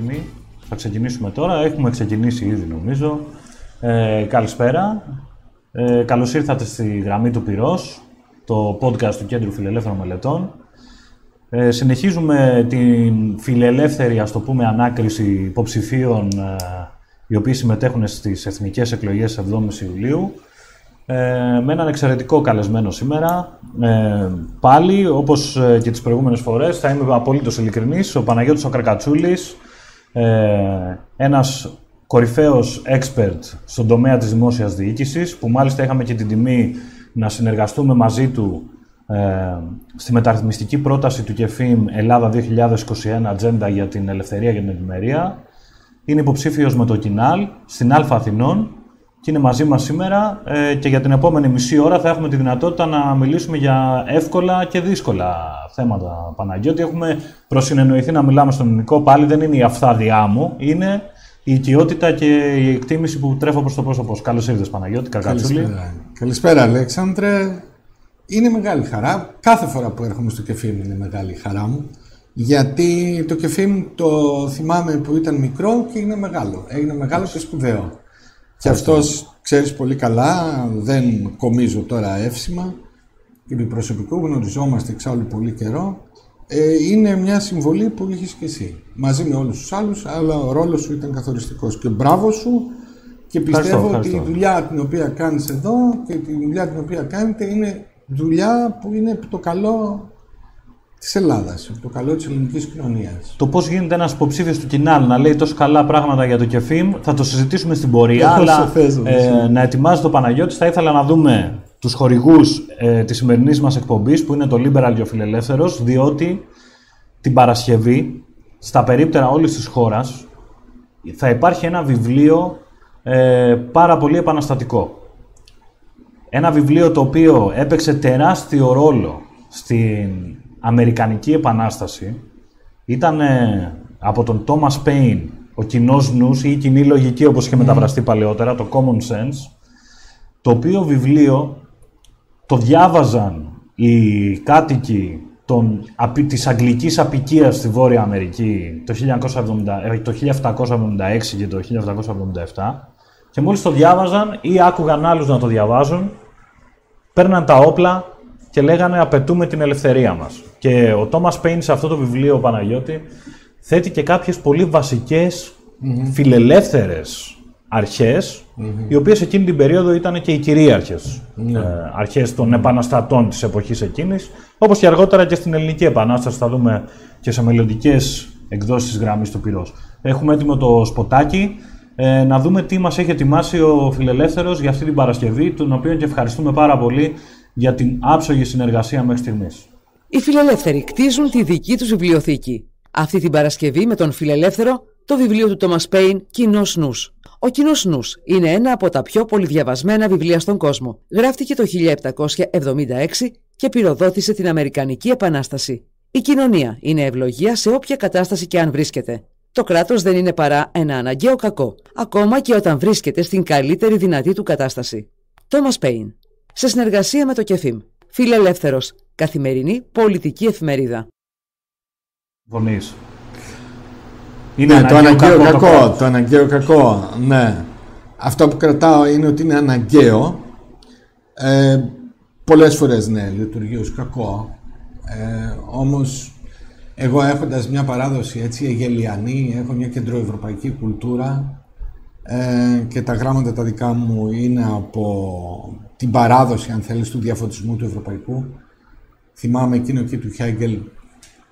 είμαστε έτοιμοι. Θα ξεκινήσουμε τώρα. Έχουμε ξεκινήσει ήδη νομίζω. Ε, καλησπέρα. Ε, καλώς ήρθατε στη γραμμή του Πυρός, το podcast του Κέντρου Φιλελεύθερων Μελετών. Ε, συνεχίζουμε την φιλελεύθερη, ας το πούμε, ανάκριση υποψηφίων ε, οι οποίοι συμμετέχουν στις εθνικές εκλογές 7 Ιουλίου. Ε, με έναν εξαιρετικό καλεσμένο σήμερα. Ε, πάλι, όπως ε, και τις προηγούμενες φορές, θα είμαι απολύτως ειλικρινής. Ο Παναγιώτης ο Καρκατσούλης, ε, ένας κορυφαίος expert στον τομέα της δημόσιας διοίκησης, που μάλιστα είχαμε και την τιμή να συνεργαστούμε μαζί του ε, στη μεταρρυθμιστική πρόταση του ΚΕΦΙΜ Ελλάδα 2021 Ατζέντα για την Ελευθερία και την Ευημερία. Είναι υποψήφιος με το Κινάλ στην Α Αθηνών και είναι μαζί μας σήμερα ε, και για την επόμενη μισή ώρα θα έχουμε τη δυνατότητα να μιλήσουμε για εύκολα και δύσκολα θέματα, Παναγιώτη. Έχουμε προσυνεννοηθεί να μιλάμε στον ελληνικό, πάλι δεν είναι η αφθάδειά μου, είναι η οικειότητα και η εκτίμηση που τρέφω προς το πρόσωπο σου. Καλώς ήρθες Παναγιώτη, Καρκατσούλη. Καλησπέρα. Καλησπέρα Αλέξανδρε. Είναι μεγάλη χαρά. Κάθε φορά που έρχομαι στο κεφίμ είναι μεγάλη χαρά μου. Γιατί το κεφίμ το θυμάμαι που ήταν μικρό και είναι μεγάλο. Έγινε μεγάλο και σπουδαίο. Και αυτός ξέρεις πολύ καλά, δεν κομίζω τώρα εύσημα, επί προσωπικού γνωριζόμαστε εξάλλου πολύ καιρό, ε, είναι μια συμβολή που είχες και εσύ. Μαζί με όλους τους άλλους, αλλά ο ρόλος σου ήταν καθοριστικός. Και μπράβο σου και πιστεύω ότι η δουλειά την οποία κάνεις εδώ και τη δουλειά την οποία κάνετε είναι δουλειά που είναι το καλό της Ελλάδας, το καλό της ελληνικής κοινωνίας. Το πώς γίνεται ένας υποψήφιος του Κινάλ να λέει τόσο καλά πράγματα για το ΚΕΦΙΜ θα το συζητήσουμε στην πορεία. αλλά ε, να ετοιμάζει το Παναγιώτη, θα ήθελα να δούμε τους χορηγούς ε, της σημερινής μας εκπομπής που είναι το Liberal και ο Φιλελεύθερος, διότι την Παρασκευή στα περίπτερα όλης της χώρας θα υπάρχει ένα βιβλίο ε, πάρα πολύ επαναστατικό. Ένα βιβλίο το οποίο έπαιξε τεράστιο ρόλο στην Αμερικανική Επανάσταση ήταν από τον Thomas Paine ο κοινός νους ή η κοινή λογική όπως είχε μεταφραστεί παλαιότερα, το common sense, το οποίο βιβλίο το διάβαζαν οι κάτοικοι των, της αγγλικής απικίας στη Βόρεια Αμερική το, 1970, ε, το 1776 και το 1777 και μόλις το διάβαζαν ή άκουγαν άλλους να το διαβάζουν, παίρναν τα όπλα και λέγανε απαιτούμε την ελευθερία μας. Και ο Τόμας Πέιν σε αυτό το βιβλίο, ο Παναγιώτη, θέτει και κάποιες πολύ βασικές mm-hmm. φιλελεύθερες αρχές, οι οποίες εκείνη την περίοδο ήταν και οι κυρίαρχες mm-hmm. ε, αρχές των επαναστατών της εποχής εκείνης, όπως και αργότερα και στην ελληνική επανάσταση, θα δούμε και σε μελλοντικές εκδόσεις της γραμμής του πυρός. Έχουμε έτοιμο το σποτάκι, ε, να δούμε τι μας έχει ετοιμάσει ο Φιλελεύθερος για αυτή την Παρασκευή, τον οποίο και ευχαριστούμε πάρα πολύ για την άψογη συνεργασία μέχρι στιγμής. Οι φιλελεύθεροι κτίζουν τη δική τους βιβλιοθήκη. Αυτή την Παρασκευή με τον φιλελεύθερο το βιβλίο του Τόμα Πέιν Κοινός Νους. Ο Κοινός Νους είναι ένα από τα πιο πολυδιαβασμένα βιβλία στον κόσμο. Γράφτηκε το 1776 και πυροδότησε την Αμερικανική Επανάσταση. Η κοινωνία είναι ευλογία σε όποια κατάσταση και αν βρίσκεται. Το κράτος δεν είναι παρά ένα αναγκαίο κακό, ακόμα και όταν βρίσκεται στην καλύτερη δυνατή του κατάσταση. Τόμα Πέιν. Σε συνεργασία με το ΚΕΦΙΜ. Φιλελεύθερος καθημερινή πολιτική εφημερίδα. Φωνής. Είναι ναι, το αναγκαίο κακό, κακό, το αναγκαίο κακό, ναι. Αυτό που κρατάω είναι ότι είναι αναγκαίο. Ε, πολλές φορές ναι, λειτουργεί ως κακό. Ε, όμως εγώ έχοντας μια παράδοση έτσι εγελιανή, έχω μια κεντροευρωπαϊκή κουλτούρα ε, και τα γράμματα τα δικά μου είναι από την παράδοση, αν θέλεις, του διαφωτισμού του ευρωπαϊκού. Θυμάμαι εκείνο εκεί του Χέγκελ,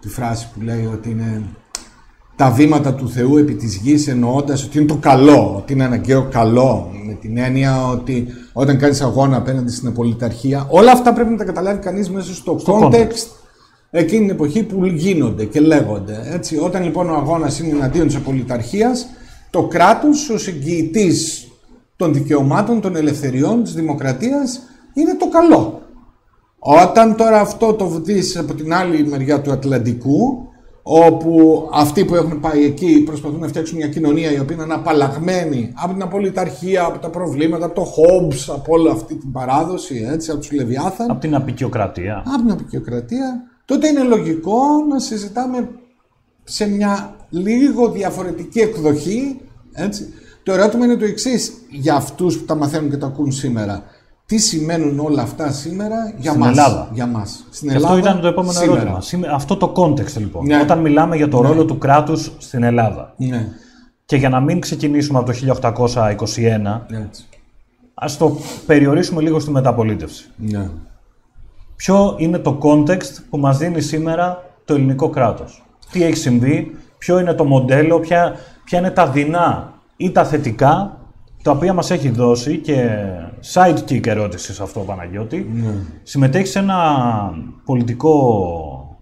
τη φράση που λέει ότι είναι τα βήματα του Θεού επί της γης εννοώντας ότι είναι το καλό, ότι είναι αναγκαίο καλό, με την έννοια ότι όταν κάνεις αγώνα απέναντι στην απολυταρχία, όλα αυτά πρέπει να τα καταλάβει κανείς μέσα στο, στο context, context εκείνη την εποχή που γίνονται και λέγονται. Έτσι. Όταν λοιπόν ο αγώνας είναι εναντίον της απολυταρχίας, το κράτος ως εγγυητής των δικαιωμάτων, των ελευθεριών, της δημοκρατίας είναι το καλό. Όταν τώρα αυτό το δεις από την άλλη μεριά του Ατλαντικού, όπου αυτοί που έχουν πάει εκεί προσπαθούν να φτιάξουν μια κοινωνία η οποία είναι απαλλαγμένη από την απολυταρχία, από τα προβλήματα, από το Hobbes, από όλη αυτή την παράδοση, έτσι, από τους Λεβιάθαν. Από την απεικιοκρατία. Από την απεικιοκρατία. Τότε είναι λογικό να συζητάμε σε μια λίγο διαφορετική εκδοχή. Έτσι. Το ερώτημα είναι το εξής για αυτούς που τα μαθαίνουν και τα ακούν σήμερα. Τι σημαίνουν όλα αυτά σήμερα για Στην μας; Ελλάδα. Για μας. Στην Και Ελλάδα, αυτό ήταν το επόμενο σήμερα. ερώτημα. Σήμε- Αυτό το context λοιπόν. Ναι. Όταν μιλάμε για το ρόλο του κράτους στην Ελλάδα. Ναι, Και για να μην ξεκινήσουμε από το 1821, έτσι. ας το περιορίσουμε λίγο στη μεταπολίτευση. Ναι. Ποιο είναι το context που μας δίνει σήμερα το ελληνικό κράτος; Τι έχει συμβεί, ποιο είναι το μοντέλο, ποια, ποια είναι τα δεινά ή τα θετικά, τα οποία μας έχει δώσει και sidekick ερώτηση σε αυτό, Παναγιώτη. Συμμετέχει σε ένα πολιτικό,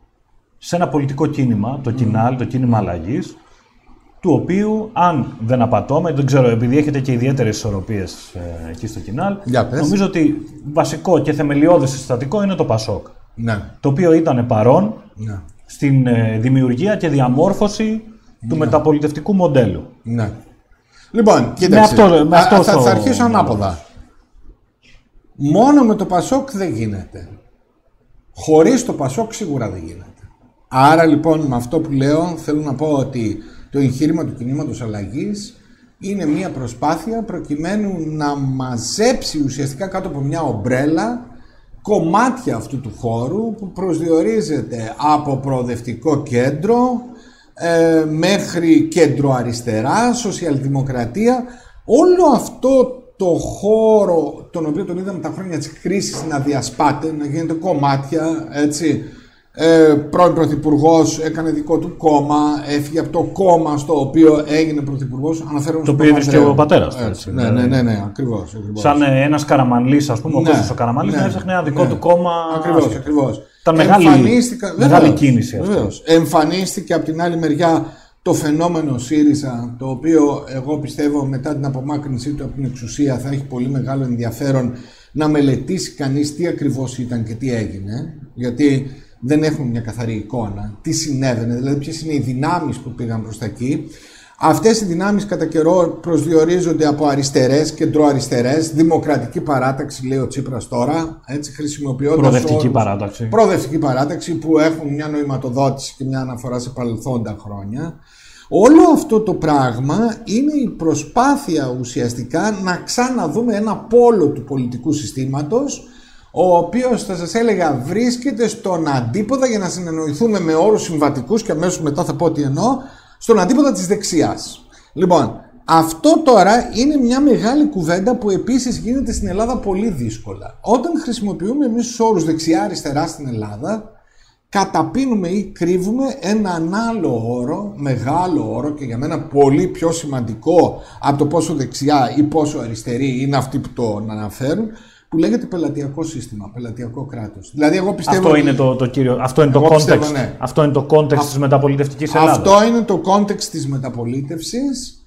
σε ένα πολιτικό κίνημα, το Κινάλ, το κίνημα αλλαγής, του οποίου, αν δεν απατώμε, δεν ξέρω, επειδή έχετε και ιδιαίτερες ισορροπίες εκεί στο Κινάλ, Για πες. νομίζω ότι βασικό και θεμελιώδη συστατικό είναι το Πασόκ. Ναι. Το οποίο ήταν παρόν Ναι. στην ε, δημιουργία και διαμόρφωση του μεταπολιτευτικού μοντέλου. Ναι. Λοιπόν, κοίταξε. αυτό- με Α, αυτό θα, το- θα αρχίσω ανάποδα. Μόνο με το Πασόκ δεν γίνεται. Χωρίς το Πασόκ σίγουρα δεν γίνεται. Άρα λοιπόν με αυτό που λέω θέλω να πω ότι το εγχείρημα του κινήματος αλλαγής είναι μια προσπάθεια προκειμένου να μαζέψει ουσιαστικά κάτω από μια ομπρέλα κομμάτια αυτού του χώρου που προσδιορίζεται από προοδευτικό κέντρο ε, μέχρι κέντρο αριστερά, σοσιαλδημοκρατία. Όλο αυτό το χώρο τον οποίο τον είδαμε τα χρόνια της κρίσης να διασπάται, να γίνεται κομμάτια, έτσι. Ε, πρώην Πρωθυπουργός έκανε δικό του κόμμα, έφυγε από το κόμμα στο οποίο έγινε Πρωθυπουργός. Αναφέρομαι Το στον οποίο ίδρυσε Παπανδρέου. ο πατέρας του, Έτσι, έτσι, Ναι, ναι, δηλαδή. ναι, ναι, ακριβώς. ακριβώς. Σαν ε, ένας Καραμανλή, ας πούμε, ο Ναι, Κώστας ο Καραμανλή, ναι, να έφτιαχνε ένα δικό ναι. του κόμμα. Ακριβώς, άσχετο. Ακριβώς. Ήταν μεγάλη- Εμφανίστηκα- μεγάλη βεβαίως, κίνηση αυτός. βεβαίως. Εμφανίστηκε από την άλλη μεριά το φαινόμενο ΣΥΡΙΖΑ, το οποίο εγώ πιστεύω μετά την απομάκρυνσή του από την εξουσία θα έχει πολύ μεγάλο ενδιαφέρον να μελετήσει κανείς τι ακριβώς ήταν και τι έγινε, γιατί δεν έχουμε μια καθαρή εικόνα, τι συνέβαινε, δηλαδή ποιες είναι οι δυνάμεις που πήγαν προς τα εκεί. Αυτές οι δυνάμεις κατά καιρό προσδιορίζονται από αριστερές, κεντροαριστερές, δημοκρατική παράταξη λέει ο Τσίπρας τώρα, έτσι χρησιμοποιώντας Προοδευτική όρους- παράταξη. προοδευτική παράταξη που έχουν μια νοηματοδότηση και μια αναφορά σε παρελθόντα χρόνια. Όλο αυτό το πράγμα είναι η προσπάθεια ουσιαστικά να ξαναδούμε ένα πόλο του πολιτικού συστήματος ο οποίος θα σας έλεγα βρίσκεται στον αντίποδα για να συνεννοηθούμε με όρους συμβατικούς και αμέσως μετά θα πω τι εννοώ στον αντίποδα της δεξιάς. Λοιπόν, αυτό τώρα είναι μια μεγάλη κουβέντα που επίσης γίνεται στην Ελλάδα πολύ δύσκολα. Όταν χρησιμοποιούμε εμείς τους όρους δεξιά-αριστερά στην Ελλάδα, καταπίνουμε ή κρύβουμε έναν άλλο όρο, μεγάλο όρο και για μένα πολύ πιο σημαντικό από το πόσο δεξιά ή πόσο αριστερή είναι αυτοί που το αναφέρουν, που λέγεται πελατειακό σύστημα, πελατειακό κράτος. Δηλαδή εγώ πιστεύω Αυτό ότι- είναι το, το κύριο. Αυτό είναι το Εγώ context. πιστεύω, ναι. Αυτό είναι το context της μεταπολιτευτικής Ελλάδας. Αυτό είναι το context της μεταπολίτευσης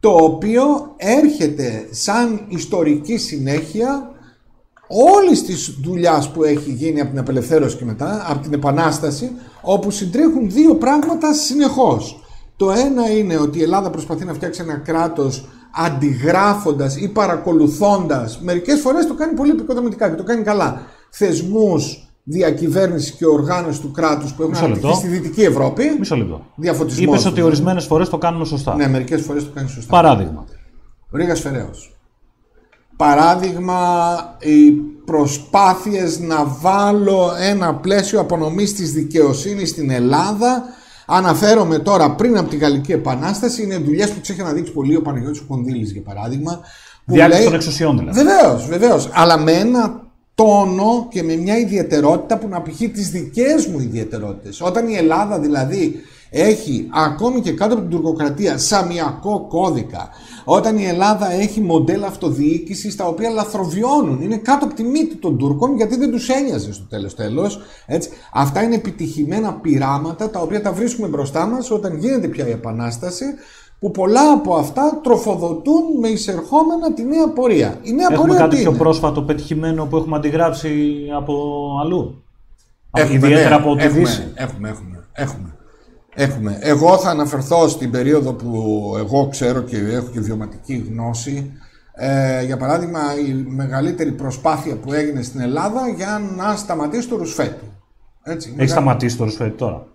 το οποίο έρχεται σαν ιστορική συνέχεια όλης της δουλειάς που έχει γίνει από την απελευθέρωση και μετά, από την Επανάσταση, όπου συντρέχουν δύο πράγματα συνεχώς. Το ένα είναι ότι η Ελλάδα προσπαθεί να φτιάξει ένα κράτος αντιγράφοντας ή παρακολουθώντας, μερικές φορές το κάνει πολύ επικοδομητικά και το κάνει καλά, θεσμούς διακυβέρνησης και οργάνωσης του κράτους που έχουν Μισό αναπτυχθεί λεπτό. στη Δυτική Ευρώπη. Μισό λεπτό. Διαφωτισμός. Είπες ότι δηλαδή. ορισμένες φορές το κάνουμε σωστά. Ναι, μερικές φορές το κάνει σωστά. Παράδειγμα. Ρίγας Φεραίος. Παράδειγμα, οι προσπάθειες να βάλω ένα πλαίσιο απονομής της δικαιοσύνης στην Ελλάδα. Αναφέρομαι τώρα πριν από τη Γαλλική Επανάσταση, είναι δουλειές που τις έχει αναδείξει πολύ ο Παναγιώτης ο Κονδύλης, για παράδειγμα. που Διάκριση λέει- των εξουσιών δηλαδή. Βεβαίως, βεβαίως. Αλλά με ένα τόνο και με μια ιδιαιτερότητα που να πηχεί τις δικές μου ιδιαιτερότητες. Όταν η Ελλάδα δηλαδή έχει ακόμη και κάτω από την τουρκοκρατία σαμιακό κώδικα, όταν η Ελλάδα έχει μοντέλα αυτοδιοίκησης τα οποία λαθροβιώνουν, είναι κάτω από τη μύτη των Τούρκων γιατί δεν τους ένοιαζε στο τέλος τέλος. Έτσι. Αυτά είναι επιτυχημένα πειράματα τα οποία τα βρίσκουμε μπροστά μας όταν γίνεται πια η Επανάσταση που πολλά από αυτά τροφοδοτούν με εισερχόμενα τη νέα πορεία. Η νέα Έχουμε πορεία κάτι τι πιο είναι; πρόσφατο πετυχημένο που έχουμε αντιγράψει από αλλού; Έχουμε, Ιδιαίτερα ναι, από τη έχουμε, Δύση; Έχουμε, έχουμε, έχουμε. Έχουμε. Εγώ θα αναφερθώ στην περίοδο που εγώ ξέρω και έχω και βιωματική γνώση. Ε, για παράδειγμα, η μεγαλύτερη προσπάθεια που έγινε στην Ελλάδα για να σταματήσει το ρουσφέτη. Έτσι, Έχει μεγα- σταματήσει το ρουσφέτη τώρα;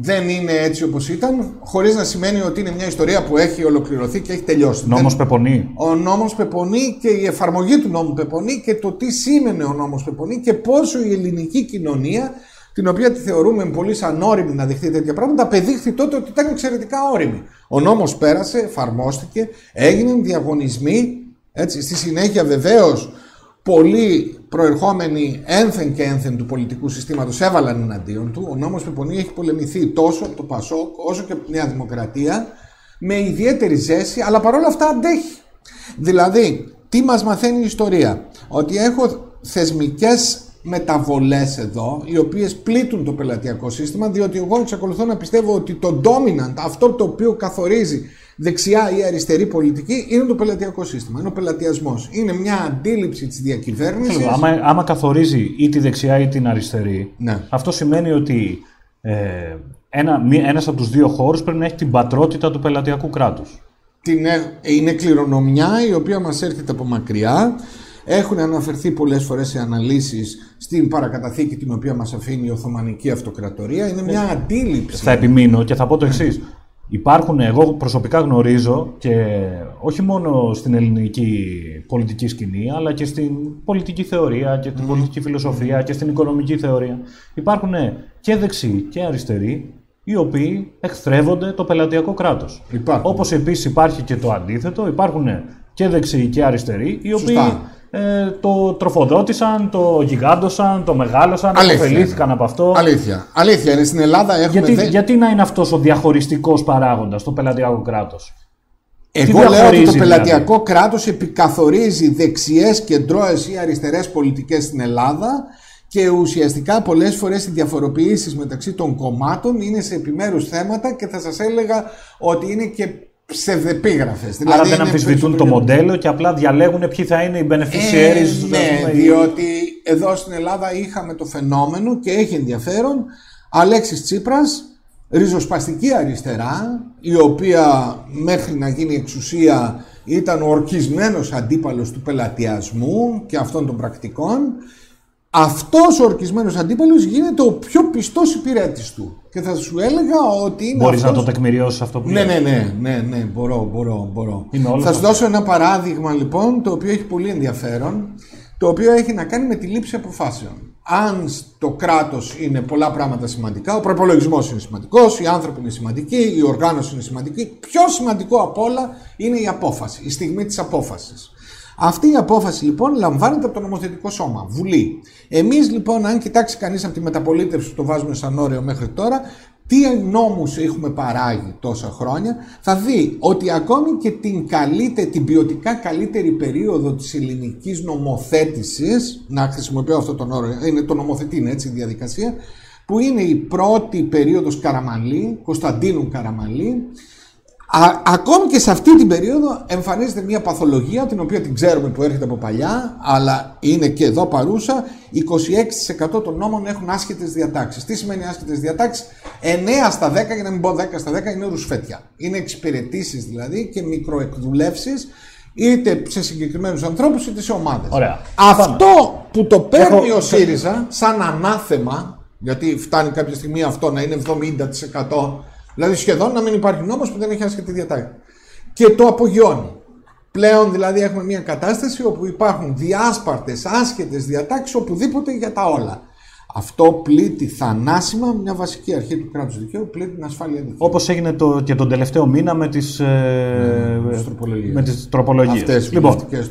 δεν είναι έτσι όπως ήταν, χωρίς να σημαίνει ότι είναι μια ιστορία που έχει ολοκληρωθεί και έχει τελειώσει. Νόμος Πεπονή. Ο νόμος Πεπονή και η εφαρμογή του νόμου Πεπονή και το τι σήμαινε ο νόμος Πεπονή και πόσο η ελληνική κοινωνία, την οποία τη θεωρούμε πολύ σαν όρημη να δεχτεί τέτοια πράγματα, απεδείχθη τότε ότι ήταν εξαιρετικά όρημη. Ο νόμος πέρασε, εφαρμόστηκε, έγιναν διαγωνισμοί, έτσι, στη συνέχεια βεβαίως πολλοί προερχόμενοι ένθεν και ένθεν του πολιτικού συστήματος έβαλαν εναντίον του. Ο νόμος Πεπονή έχει πολεμηθεί τόσο από το Πασόκ όσο και από τη Νέα Δημοκρατία με ιδιαίτερη ζέση, αλλά παρόλα αυτά αντέχει. Δηλαδή, τι μας μαθαίνει η ιστορία; Ότι έχω θεσμικές μεταβολές εδώ, οι οποίες πλήττουν το πελατειακό σύστημα, διότι εγώ εξακολουθώ να πιστεύω ότι το dominant, αυτό το οποίο καθορίζει δεξιά ή αριστερή πολιτική είναι το πελατειακό σύστημα. Είναι ο πελατειασμό. Είναι μια αντίληψη της διακυβέρνησης. Άμα, άμα καθορίζει ή τη δεξιά ή την αριστερή, ναι. αυτό σημαίνει ότι ε, ένα, ένας από τους δύο χώρους πρέπει να έχει την πατρότητα του πελατειακού κράτους. Την, είναι κληρονομιά η οποία μας έρχεται από μακριά. Έχουν αναφερθεί πολλές φορές σε αναλύσεις στην παρακαταθήκη την οποία μας αφήνει η Οθωμανική Αυτοκρατορία. Είναι μια αντίληψη. Θα επιμείνω και θα πω το εξής. Υπάρχουν, εγώ προσωπικά γνωρίζω και όχι μόνο στην ελληνική πολιτική σκηνή, αλλά και στην πολιτική θεωρία και στην πολιτική φιλοσοφία και στην οικονομική θεωρία. Υπάρχουν και δεξιοί και αριστεροί οι οποίοι εχθρεύονται το πελατειακό κράτος. Όπως επίσης υπάρχει και το αντίθετο, υπάρχουν και δεξιοί και αριστεροί οι οποίοι ε, το τροφοδότησαν, το γιγάντωσαν, το μεγάλωσαν, ωφελήθηκαν από αυτό. Αλήθεια. Αλήθεια είναι. Στην Ελλάδα έχουμε. Γιατί, γιατί να είναι αυτός ο διαχωριστικός παράγοντας, το πελατειακό κράτος; Εγώ λέω ότι το δηλαδή; πελατειακό κράτος επικαθορίζει δεξιές, κεντρώες ή αριστερές πολιτικές στην Ελλάδα και ουσιαστικά πολλές φορές οι διαφοροποιήσεις μεταξύ των κομμάτων είναι σε επιμέρους θέματα και θα σας έλεγα ότι είναι και ψευδεπίγραφες. Δηλαδή Άρα δεν αμφισβητούν το μοντέλο και απλά διαλέγουν ποιοι θα είναι οι beneficiaries. Ε, ναι, διότι εδώ στην Ελλάδα είχαμε το φαινόμενο και έχει ενδιαφέρον Αλέξης Τσίπρας, ριζοσπαστική αριστερά, η οποία μέχρι να γίνει εξουσία ήταν ο ορκισμένος αντίπαλος του πελατειασμού και αυτών των πρακτικών αυτός ο ορκισμένος αντίπαλος γίνεται ο πιο πιστός υπηρέτης του. Και θα σου έλεγα ότι είναι. Μπορείς να το τεκμηριώσεις αυτό που ναι, ναι, ναι, ναι, ναι, μπορώ, μπορώ, μπορώ. Θα σου δώσω ένα παράδειγμα λοιπόν το οποίο έχει πολύ ενδιαφέρον. Το οποίο έχει να κάνει με τη λήψη αποφάσεων. Αν το κράτος είναι πολλά πράγματα σημαντικά, ο προπολογισμός είναι σημαντικός, οι άνθρωποι είναι σημαντικοί, η οργάνωση είναι σημαντική. Πιο σημαντικό απ' όλα είναι η απόφαση, η στιγμή της απόφασης. Αυτή η απόφαση λοιπόν λαμβάνεται από το νομοθετικό σώμα, Βουλή. Εμείς λοιπόν, αν κοιτάξει κανείς από τη μεταπολίτευση που το βάζουμε σαν όριο μέχρι τώρα, τι νόμους έχουμε παράγει τόσα χρόνια, θα δει ότι ακόμη και την, καλύτερη, την ποιοτικά καλύτερη περίοδο της ελληνικής νομοθέτησης, να χρησιμοποιώ αυτό τον όρο, είναι το νομοθετή, είναι έτσι η διαδικασία, που είναι η πρώτη περίοδος Καραμαλή, Κωνσταντίνου Καραμαλή, Α, ακόμη και σε αυτή την περίοδο εμφανίζεται μια παθολογία την οποία την ξέρουμε που έρχεται από παλιά αλλά είναι και εδώ παρούσα 26% των νόμων έχουν άσχετες διατάξεις. Τι σημαίνει άσχετες διατάξεις; 9 στα 10 για να μην πω 10 στα 10 είναι ρουσφέτια. Είναι εξυπηρετήσεις δηλαδή και μικροεκδουλεύσεις είτε σε συγκεκριμένους ανθρώπους είτε σε ομάδες. Αυτό που το παίρνει Έχω... ο ΣΥΡΙΖΑ σαν ανάθεμα, γιατί φτάνει κάποια στιγμή αυτό να είναι 70% Δηλαδή σχεδόν να μην υπάρχει νόμος που δεν έχει άσχετη διατάξη. Και το απογειώνει. Πλέον δηλαδή έχουμε μια κατάσταση όπου υπάρχουν διάσπαρτες, άσχετες διατάξεις οπουδήποτε για τα όλα. Αυτό πλήττει θανάσιμα μια βασική αρχή του κράτους δικαίου, πλήττει την ασφάλεια δικαίου. Όπως έγινε το, και τον τελευταίο μήνα με τις, ε, ναι, με τις τροπολογίες. Αυτές λοιπόν, τροπολογίες.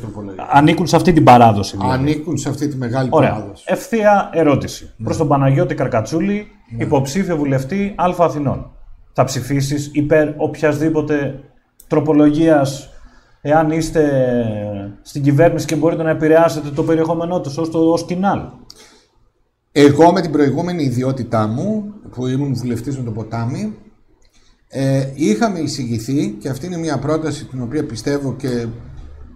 Ανήκουν σε αυτή την παράδοση. Δηλαδή. Ανήκουν σε αυτή τη μεγάλη Ωραία. παράδοση. Ευθεία ερώτηση ναι. προς τον Παναγιώτη Καρκατσούλη, ναι. υποψήφιο βουλευτή Α Αθηνών θα ψηφίσεις υπέρ οποιασδήποτε τροπολογίας εάν είστε στην κυβέρνηση και μπορείτε να επηρεάσετε το περιεχόμενό τους ως, το, ως κοινάλ. Εγώ με την προηγούμενη ιδιότητά μου, που ήμουν βουλευτής με το ποτάμι, ε, είχαμε εισηγηθεί, και αυτή είναι μια πρόταση την οποία πιστεύω και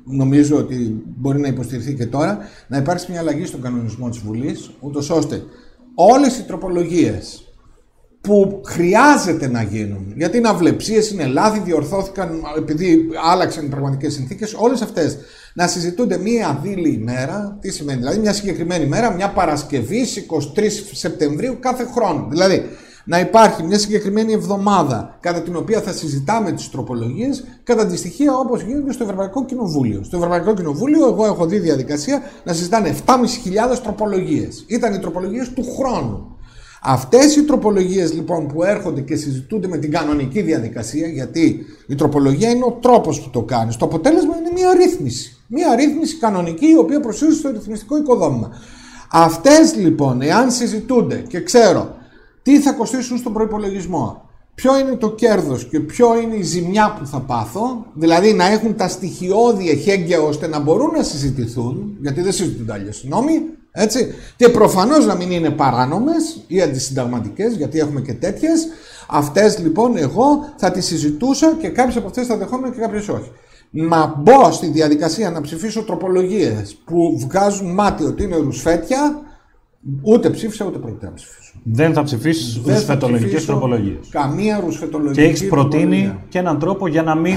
νομίζω ότι μπορεί να υποστηριχθεί και τώρα, να υπάρξει μια αλλαγή στον κανονισμό της Βουλής, ούτως ώστε όλες οι τροπολογίες που χρειάζεται να γίνουν. Γιατί είναι αυλεψίες, είναι λάθη, διορθώθηκαν επειδή άλλαξαν οι πραγματικές συνθήκες. Όλες αυτές να συζητούνται μία αδίλη ημέρα. Τι σημαίνει, δηλαδή μια συγκεκριμένη ημέρα, μια Παρασκευή 23 Σεπτεμβρίου κάθε χρόνο. Δηλαδή να υπάρχει μια συγκεκριμένη εβδομάδα κατά την οποία θα συζητάμε τις τροπολογίες κατά τη στοιχεία όπως γίνεται στο Ευρωπαϊκό Κοινοβούλιο. Στο Ευρωπαϊκό Κοινοβούλιο, εγώ έχω δει διαδικασία να συζητάνε 7.500 τροπολογίες. Ήταν οι τροπολογίες του χρόνου. Αυτές οι τροπολογίες λοιπόν που έρχονται και συζητούνται με την κανονική διαδικασία, γιατί η τροπολογία είναι ο τρόπος που το κάνεις. Το αποτέλεσμα είναι μια ρύθμιση. Μια ρύθμιση κανονική η οποία προσφέρει στο ρυθμιστικό οικοδόμημα. Αυτές λοιπόν, εάν συζητούνται και ξέρω τι θα κοστίσουν στον προπολογισμό, ποιο είναι το κέρδος και ποιο είναι η ζημιά που θα πάθω, δηλαδή να έχουν τα στοιχειώδη εχέγγυα ώστε να μπορούν να συζητηθούν, γιατί δεν συζητούνται αλλιώς νόμοι, έτσι. Και προφανώς να μην είναι παράνομες ή αντισυνταγματικές, γιατί έχουμε και τέτοιες. Αυτές λοιπόν εγώ θα τις συζητούσα και κάποιες από αυτές θα δεχόμουν και κάποιες όχι. Να μπω στη διαδικασία να ψηφίσω τροπολογίες που βγάζουν μάτι ότι είναι ρουσφέτια, ούτε ψήφισα ούτε πρόκειται να ψηφίσω. Δεν θα ψηφίσεις ρουσφετολογικές τροπολογίες. Καμία ρουσφετολογική. Και έχεις προτείνει και έναν τρόπο για να μην.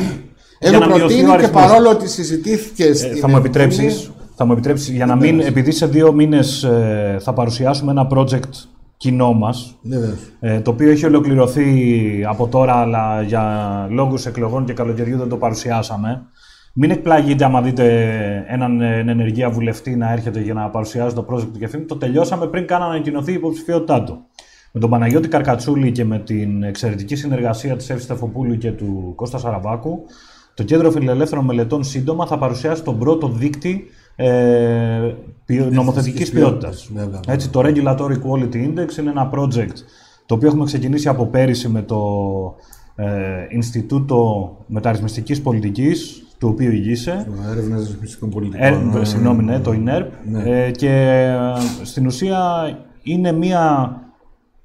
Έχω προτείνει και παρόλο ότι συζητήθηκε. Ε, θα μου επιτρέψεις; Θα μου επιτρέψεις για να μην, επειδή σε δύο μήνες ε, θα παρουσιάσουμε ένα project κοινό μας, ε, το οποίο έχει ολοκληρωθεί από τώρα, αλλά για λόγους εκλογών και καλοκαιριού δεν το παρουσιάσαμε. Μην εκπλαγείτε άμα δείτε έναν ε, ενεργεία βουλευτή να έρχεται για να παρουσιάζει το project του Κεφίμ. Το τελειώσαμε πριν καν ανακοινωθεί η υποψηφιότητά του. Με τον Παναγιώτη Καρκατσούλη και με την εξαιρετική συνεργασία της Εύη Στεφοπούλου και του Κώστα Σαραβάκου, το Κέντρο Φιλελεύθερων Μελετών σύντομα θα παρουσιάσει τον πρώτο δίκτυ ε, νομοθετικής ποιότητας. Έτσι, το Regulatory Quality Index είναι ένα project το οποίο έχουμε ξεκινήσει από πέρυσι με το ε, Ινστιτούτο Μεταρρυθμιστικής Πολιτικής, του οποίου ηγείσαι. Έρευνα Ρυθμιστικών Πολιτικών. Ε, συγγνώμη, ναι, το INERP. Ναι. Ε, και ε, στην ουσία είναι μία,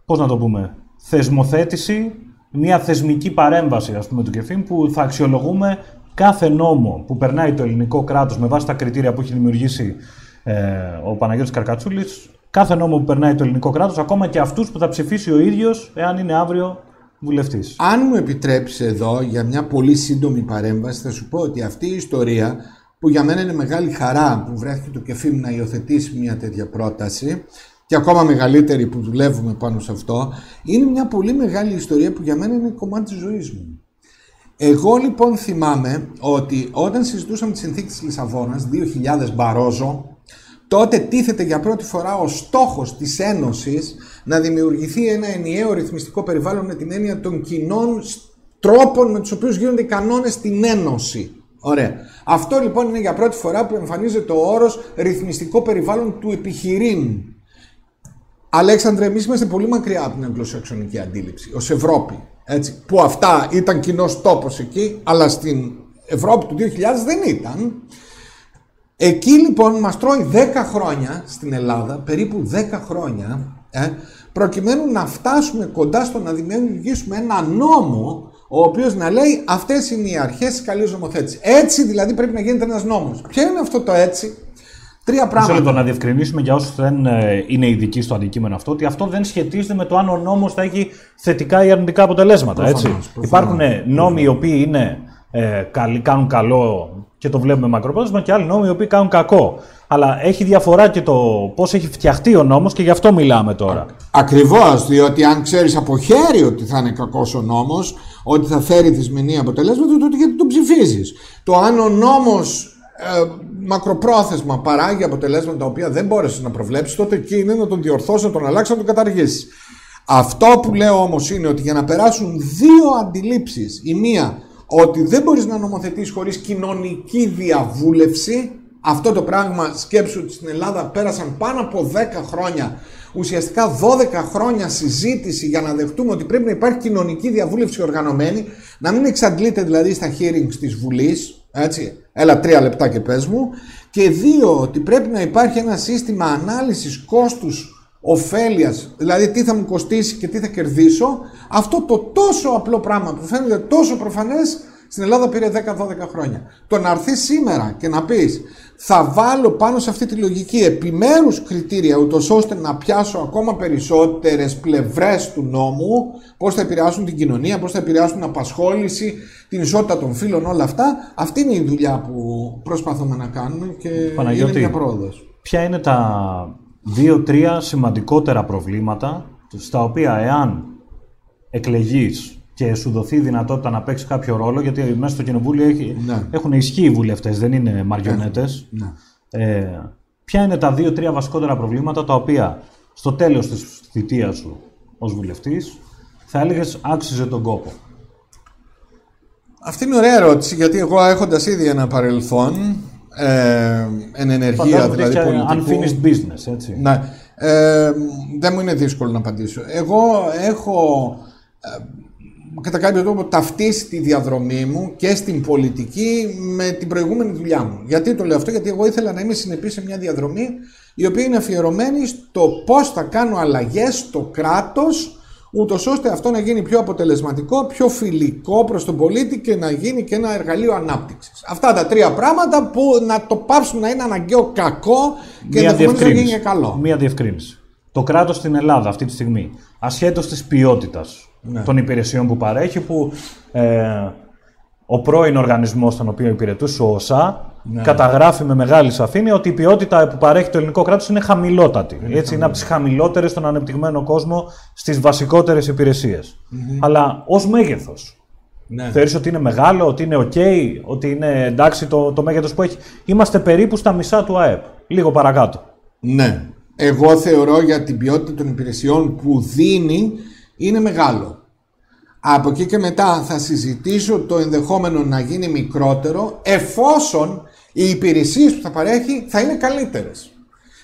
πώς να το πούμε, θεσμοθέτηση, μία θεσμική παρέμβαση ας πούμε, του ΚΕΦΗΜ που θα αξιολογούμε κάθε νόμο που περνάει το ελληνικό κράτος με βάση τα κριτήρια που έχει δημιουργήσει ε, ο Παναγιώτης Καρκατσούλης, κάθε νόμο που περνάει το ελληνικό κράτος, ακόμα και αυτούς που θα ψηφίσει ο ίδιος, εάν είναι αύριο βουλευτής. Αν μου επιτρέψεις εδώ για μια πολύ σύντομη παρέμβαση, θα σου πω ότι αυτή η ιστορία που για μένα είναι μεγάλη χαρά που βρέθηκε το κεφίμ να υιοθετήσει μια τέτοια πρόταση και ακόμα μεγαλύτερη που δουλεύουμε πάνω σε αυτό, είναι μια πολύ μεγάλη ιστορία που για μένα είναι κομμάτι της ζωής μου. Εγώ λοιπόν θυμάμαι ότι όταν συζητούσαμε τη συνθήκη της Λισαβόνας, 2000 Μπαρόζο, τότε τίθεται για πρώτη φορά ο στόχος της Ένωσης να δημιουργηθεί ένα ενιαίο ρυθμιστικό περιβάλλον με την έννοια των κοινών τρόπων με τους οποίους γίνονται οι κανόνες στην Ένωση. Ωραία. Αυτό λοιπόν είναι για πρώτη φορά που εμφανίζεται ο όρος ρυθμιστικό περιβάλλον του επιχειρήν. Αλέξανδρε, εμείς είμαστε πολύ μακριά από την αγγλοσαξονική αντίληψη, ως Ευρώπη. Έτσι, που αυτά ήταν κοινός τόπος εκεί, αλλά στην Ευρώπη του 2000 δεν ήταν. Εκεί λοιπόν μας τρώει 10 χρόνια στην Ελλάδα, περίπου 10 χρόνια, ε, προκειμένου να φτάσουμε κοντά στο να δημιουργήσουμε ένα νόμο ο οποίος να λέει αυτές είναι οι αρχές της καλής νομοθέτησης. Έτσι δηλαδή πρέπει να γίνεται ένας νόμος. Ποιο είναι αυτό το έτσι, Τρία πράγματα. Θέλω να διευκρινίσουμε για όσους δεν ε, είναι ειδικοί στο αντικείμενο αυτό, ότι αυτό δεν σχετίζεται με το αν ο νόμος θα έχει θετικά ή αρνητικά αποτελέσματα. Προφανώς, έτσι. Προφανώς, Υπάρχουν ε, νόμοι οι οποίοι είναι, ε, καλοί, κάνουν καλό και το βλέπουμε μακροπρόθεσμα και άλλοι νόμοι οι οποίοι κάνουν κακό. Αλλά έχει διαφορά και το πώς έχει φτιαχτεί ο νόμος και γι' αυτό μιλάμε τώρα. Ακριβώς, διότι αν ξέρεις από χέρι ότι θα είναι κακός ο νόμος, ότι θα φέρει δυσμενή αποτελέσματα, τότε γιατί τον ψηφίζεις. Το αν ο νόμος ε, μακροπρόθεσμα παράγει αποτελέσματα τα οποία δεν μπόρεσε να προβλέψει, τότε εκεί είναι να τον διορθώσει, να τον αλλάξει, να τον καταργήσει. Αυτό που λέω όμως είναι ότι για να περάσουν δύο αντιλήψεις, η μία ότι δεν μπορείς να νομοθετήσει χωρίς κοινωνική διαβούλευση, αυτό το πράγμα σκέψου ότι στην Ελλάδα πέρασαν πάνω από 10 χρόνια, ουσιαστικά 12 χρόνια συζήτηση για να δεχτούμε ότι πρέπει να υπάρχει κοινωνική διαβούλευση οργανωμένη, να μην εξαντλείται δηλαδή στα hearings της Βουλής, έτσι, έλα τρία λεπτά και πες μου. Και δύο, ότι πρέπει να υπάρχει ένα σύστημα ανάλυσης κόστους ωφέλειας, δηλαδή τι θα μου κοστίσει και τι θα κερδίσω. Αυτό το τόσο απλό πράγμα που φαίνεται τόσο προφανές στην Ελλάδα πήρε 10-12 χρόνια. Το να έρθεις σήμερα και να πεις θα βάλω πάνω σε αυτή τη λογική επιμέρους κριτήρια ούτως ώστε να πιάσω ακόμα περισσότερες πλευρές του νόμου πώς θα επηρεάσουν την κοινωνία, πώς θα επηρεάσουν την απασχόληση, την ισότητα των φύλων, όλα αυτά. Αυτή είναι η δουλειά που προσπαθούμε να κάνουμε και Παναγιώτη, είναι μια πρόοδος. Ποια είναι τα δύο-τρία σημαντικότερα προβλήματα στα οποία εάν εκλεγείς και σου δοθεί η δυνατότητα να παίξει κάποιο ρόλο, γιατί μέσα στο κοινοβούλιο έχει, ναι. έχουν ισχύει οι βουλευτές, δεν είναι μαριονέτες. Ναι. Ε, ποια είναι τα δύο-τρία βασικότερα προβλήματα τα οποία στο τέλος της θητείας σου ως βουλευτής θα έλεγες άξιζε τον κόπο. Αυτή είναι ωραία ερώτηση, γιατί εγώ έχοντας ήδη ένα παρελθόν ε, εν ενεργεία δηλαδή πολιτικού... Unfinished business, έτσι. Ναι. Ε, δεν μου είναι δύσκολο να απαντήσω. Εγώ έχω ε, κατά κάποιο τρόπο ταυτίσει τη διαδρομή μου και στην πολιτική με την προηγούμενη δουλειά μου. Γιατί το λέω αυτό, γιατί εγώ ήθελα να είμαι συνεπής σε μια διαδρομή η οποία είναι αφιερωμένη στο πώς θα κάνω αλλαγές στο κράτος ούτως ώστε αυτό να γίνει πιο αποτελεσματικό, πιο φιλικό προς τον πολίτη και να γίνει και ένα εργαλείο ανάπτυξης. Αυτά τα τρία πράγματα που να το πάψουν να είναι αναγκαίο κακό και ενδεχομένως να γίνει καλό. Μία διευκρίνηση. Το κράτος στην Ελλάδα αυτή τη στιγμή, ασχέτως της ποιότητας ναι. των υπηρεσιών που παρέχει, που ε, ο πρώην οργανισμός τον οποίο υπηρετούσε, ο ΟΣΑ, ναι. καταγράφει με μεγάλη σαφήνεια ότι η ποιότητα που παρέχει το ελληνικό κράτος είναι χαμηλότατη. Είναι Έτσι, είναι από τις χαμηλότερες στον ανεπτυγμένο κόσμο στις βασικότερες Αλλά ως μέγεθος. Ναι. Θεωρείς ότι είναι μεγάλο, ότι είναι ok, ότι είναι εντάξει το, το μέγεθος που έχει; Είμαστε περίπου στα μισά του ΑΕΠ. Λίγο παρακάτω. Ναι. Εγώ θεωρώ για την ποιότητα των υπηρεσιών που δίνει είναι μεγάλο. Από εκεί και μετά θα συζητήσω το ενδεχόμενο να γίνει μικρότερο εφόσον οι υπηρεσίες που θα παρέχει θα είναι καλύτερες.